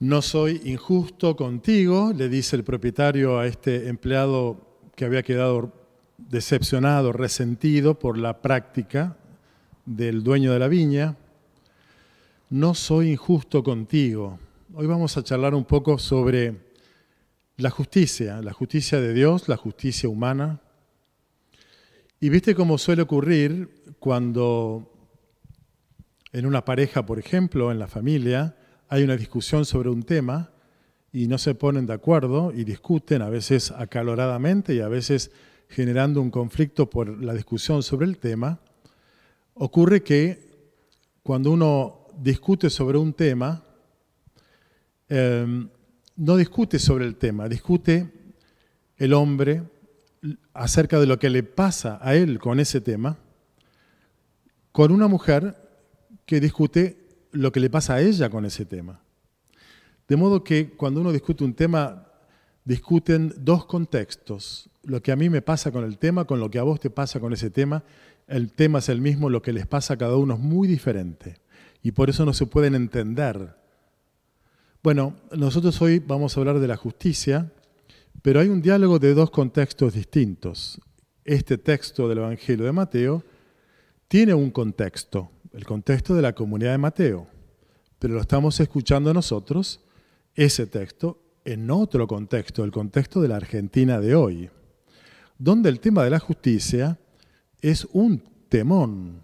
No soy injusto contigo, le dice el propietario a este empleado que había quedado decepcionado, resentido por la práctica del dueño de la viña. No soy injusto contigo. Hoy vamos a charlar un poco sobre la justicia, la justicia de Dios, la justicia humana. Y viste cómo suele ocurrir cuando en una pareja, por ejemplo, en la familia, hay una discusión sobre un tema y no se ponen de acuerdo y discuten, a veces acaloradamente y a veces generando un conflicto por la discusión sobre el tema, ocurre que cuando uno discute sobre un tema, em, no discute sobre el tema, discute el hombre acerca de lo que le pasa a él con ese tema, con una mujer que discute lo que le pasa a ella con ese tema. De modo que cuando uno discute un tema, discuten dos contextos. Lo que a mí me pasa con el tema, con lo que a vos te pasa con ese tema. El tema es el mismo, lo que les pasa a cada uno es muy diferente. Y por eso no se pueden entender. Bueno, nosotros hoy vamos a hablar de la justicia, pero hay un diálogo de dos contextos distintos. Este texto del Evangelio de Mateo tiene un contexto, el contexto de la comunidad de Mateo, pero lo estamos escuchando nosotros, ese texto, en otro contexto, el contexto de la Argentina de hoy, donde el tema de la justicia es un temón.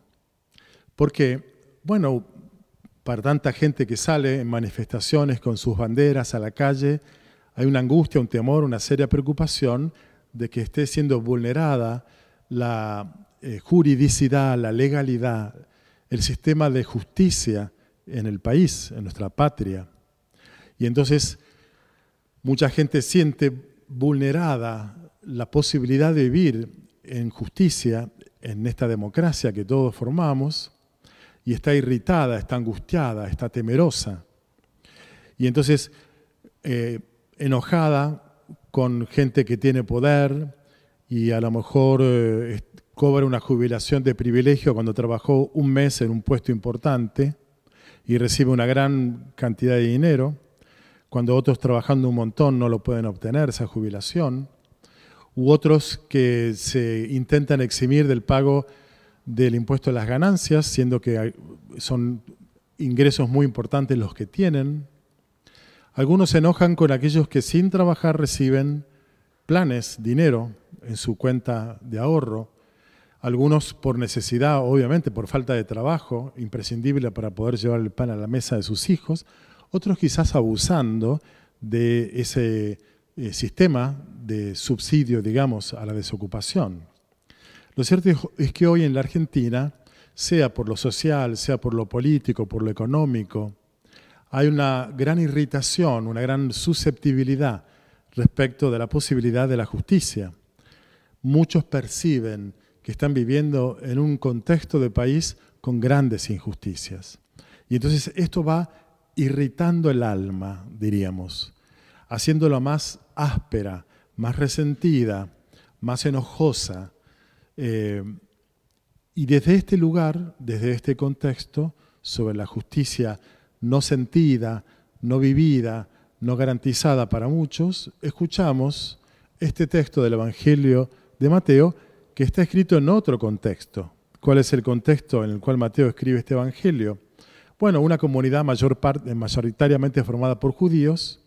Porque, bueno, para tanta gente que sale en manifestaciones con sus banderas a la calle, hay una angustia, un temor, una seria preocupación de que esté siendo vulnerada la eh, juridicidad, la legalidad, el sistema de justicia en el país, en nuestra patria. Y entonces mucha gente siente vulnerada la posibilidad de vivir en justicia en esta democracia que todos formamos y está irritada, está angustiada, está temerosa. Y entonces eh, enojada con gente que tiene poder y a lo mejor eh, cobra una jubilación de privilegio cuando trabajó un mes en un puesto importante y recibe una gran cantidad de dinero, cuando otros trabajando un montón no lo pueden obtener, esa jubilación, u otros que se intentan eximir del pago del impuesto de las ganancias, siendo que son ingresos muy importantes los que tienen. Algunos se enojan con aquellos que sin trabajar reciben planes, dinero en su cuenta de ahorro algunos por necesidad, obviamente, por falta de trabajo, imprescindible para poder llevar el pan a la mesa de sus hijos, otros quizás abusando de ese eh, sistema de subsidio, digamos, a la desocupación. Lo cierto es que hoy en la Argentina, sea por lo social, sea por lo político, por lo económico, hay una gran irritación, una gran susceptibilidad respecto de la posibilidad de la justicia. Muchos perciben que están viviendo en un contexto de país con grandes injusticias. Y entonces esto va irritando el alma, diríamos, haciéndola más áspera, más resentida, más enojosa. Eh, y desde este lugar, desde este contexto, sobre la justicia no sentida, no vivida, no garantizada para muchos, escuchamos este texto del Evangelio de Mateo que está escrito en otro contexto. ¿Cuál es el contexto en el cual Mateo escribe este Evangelio? Bueno, una comunidad mayor mayoritariamente formada por judíos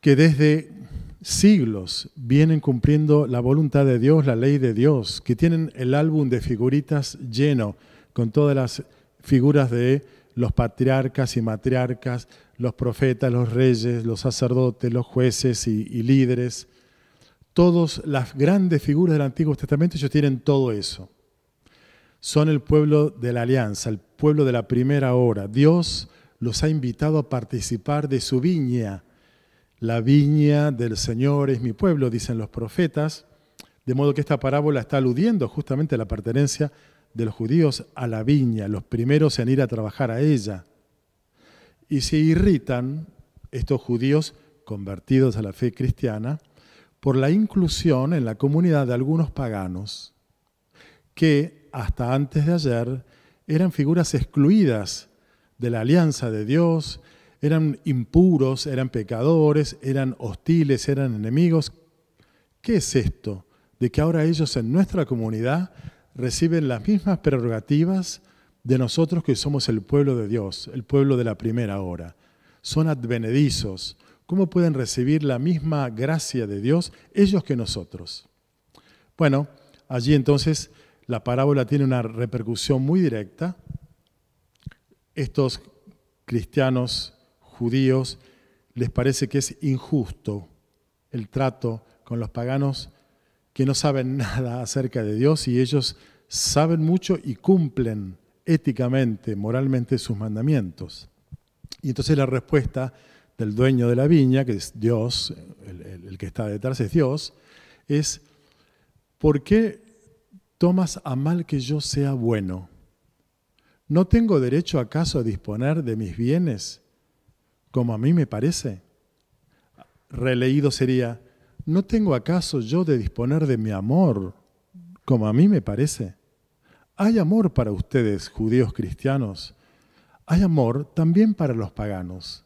que desde siglos vienen cumpliendo la voluntad de Dios, la ley de Dios, que tienen el álbum de figuritas lleno con todas las figuras de los patriarcas y matriarcas, los profetas, los reyes, los sacerdotes, los jueces y, y líderes, Todas las grandes figuras del Antiguo Testamento, ellos tienen todo eso. Son el pueblo de la alianza, el pueblo de la primera hora. Dios los ha invitado a participar de su viña. La viña del Señor es mi pueblo, dicen los profetas. De modo que esta parábola está aludiendo justamente a la pertenencia de los judíos a la viña, los primeros en ir a trabajar a ella. Y se irritan estos judíos convertidos a la fe cristiana por la inclusión en la comunidad de algunos paganos que hasta antes de ayer eran figuras excluidas de la alianza de Dios, eran impuros, eran pecadores, eran hostiles, eran enemigos. ¿Qué es esto? De que ahora ellos en nuestra comunidad reciben las mismas prerrogativas de nosotros que somos el pueblo de Dios, el pueblo de la primera hora. Son advenedizos. ¿Cómo pueden recibir la misma gracia de Dios ellos que nosotros? Bueno, allí entonces la parábola tiene una repercusión muy directa. Estos cristianos judíos les parece que es injusto el trato con los paganos que no saben nada acerca de Dios y ellos saben mucho y cumplen éticamente, moralmente sus mandamientos. Y entonces la respuesta del dueño de la viña, que es Dios, el, que está detrás es Dios, es, ¿por qué tomas a mal que yo sea bueno? ¿No tengo derecho acaso a disponer de mis bienes como a mí me parece? Releído sería, ¿no tengo acaso yo de disponer de mi amor como a mí me parece? Hay amor para ustedes, judíos cristianos. Hay amor también para los paganos.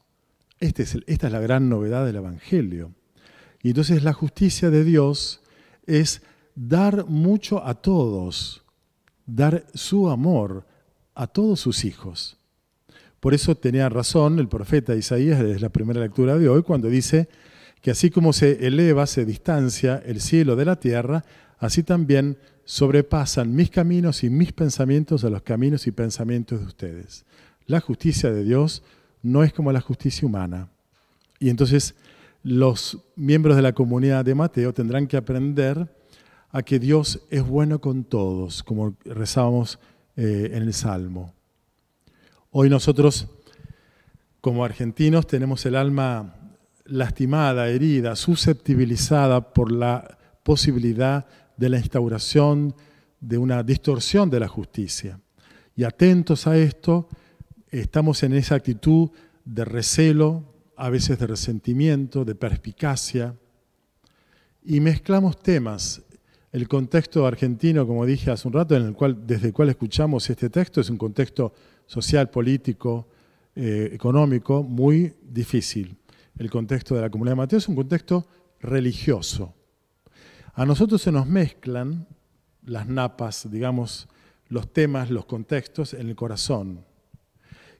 Este es esta es la gran novedad del Evangelio. Y entonces la justicia de Dios es dar mucho a todos, dar su amor a todos sus hijos. Por eso tenía razón el profeta Isaías desde la primera lectura de hoy cuando dice que así como se eleva, se distancia el cielo de la tierra, así también sobrepasan mis caminos y mis pensamientos a los caminos y pensamientos de ustedes. La justicia de Dios no es como la justicia humana. Y entonces los miembros de la comunidad de Mateo tendrán que aprender a que Dios es bueno con todos, como rezábamos eh, en el Salmo. Hoy nosotros, como argentinos, tenemos el alma lastimada, herida, susceptibilizada por la posibilidad de la instauración de una distorsión de la justicia. Y atentos a esto, estamos en esa actitud de recelo, a veces de resentimiento, de perspicacia, y mezclamos temas. El contexto argentino, como dije hace un rato, en el cual, desde el cual escuchamos este texto, es un contexto social, político, eh, económico muy difícil. El contexto de la comunidad de Mateo es un contexto religioso. A nosotros se nos mezclan las napas, digamos, los temas, los contextos en el corazón.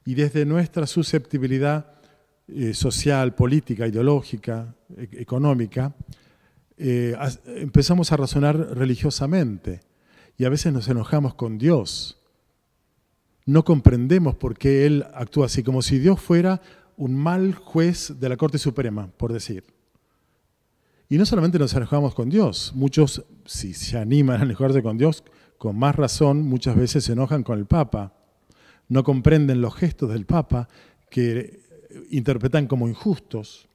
Y desde nuestra susceptibilidad eh, social, política, ideológica, e-, económica, eh, empezamos a razonar religiosamente y a veces nos enojamos con Dios. No comprendemos por qué Él actúa así, como si Dios fuera un mal juez de la Corte Suprema, por decir. Y no solamente nos enojamos con Dios, muchos, si se animan a enojarse con Dios, con más razón, muchas veces se enojan con el Papa. No comprenden los gestos del Papa que interpretan como injustos.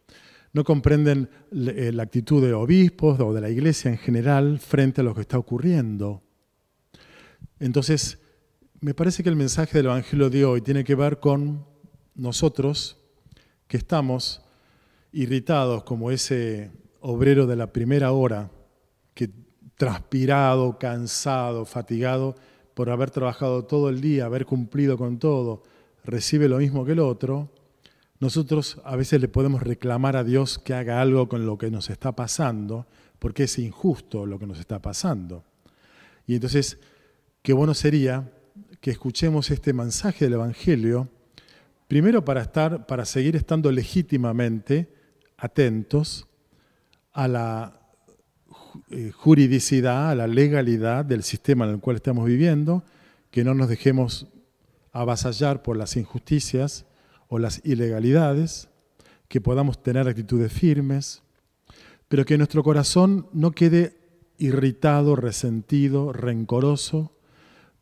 No comprenden eh, la actitud de obispos o de la iglesia en general frente a lo que está ocurriendo. Entonces, me parece que el mensaje del Evangelio de hoy tiene que ver con nosotros que estamos irritados como ese obrero de la primera hora, que transpirado, cansado, fatigado por haber trabajado todo el día, haber cumplido con todo, recibe lo mismo que el otro, nosotros a veces le podemos reclamar a Dios que haga algo con lo que nos está pasando, porque es injusto lo que nos está pasando. Y entonces, qué bueno sería que escuchemos este mensaje del Evangelio, primero para estar, para seguir estando legítimamente atentos a la eh, juridicidad, la legalidad del sistema en el cual estamos viviendo, que no nos dejemos avasallar por las injusticias o las ilegalidades, que podamos tener actitudes firmes, pero que nuestro corazón no quede irritado, resentido, rencoroso,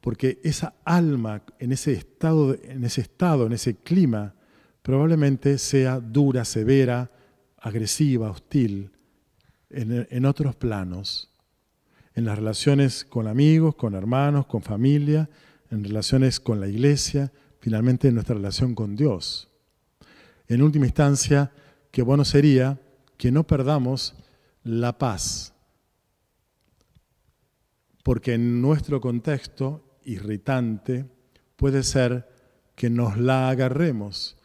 porque esa alma en ese estado, en ese estado, en ese clima, probablemente sea dura, severa, agresiva, hostil, en, otros planos, en las relaciones con amigos, con hermanos, con familia, en relaciones con la iglesia, finalmente en nuestra relación con Dios. En última instancia, qué bueno sería que no perdamos la paz, porque en nuestro contexto irritante puede ser que nos la agarremos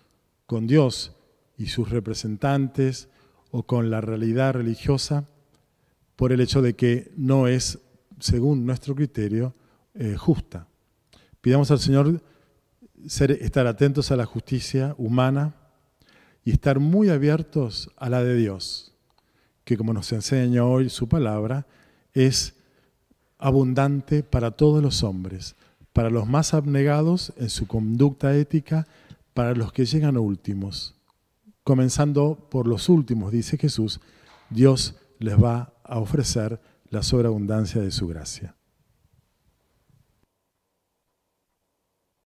con Dios y sus representantes o con la realidad religiosa por el hecho de que no es, según nuestro criterio, eh, justa. Pidamos al Señor ser, estar atentos a la justicia humana y estar muy abiertos a la de Dios, que como nos enseña hoy su palabra, es abundante para todos los hombres, para los más abnegados en su conducta ética, para los que llegan últimos. Comenzando por los últimos, dice Jesús, Dios les va a ofrecer la sobreabundancia de su gracia.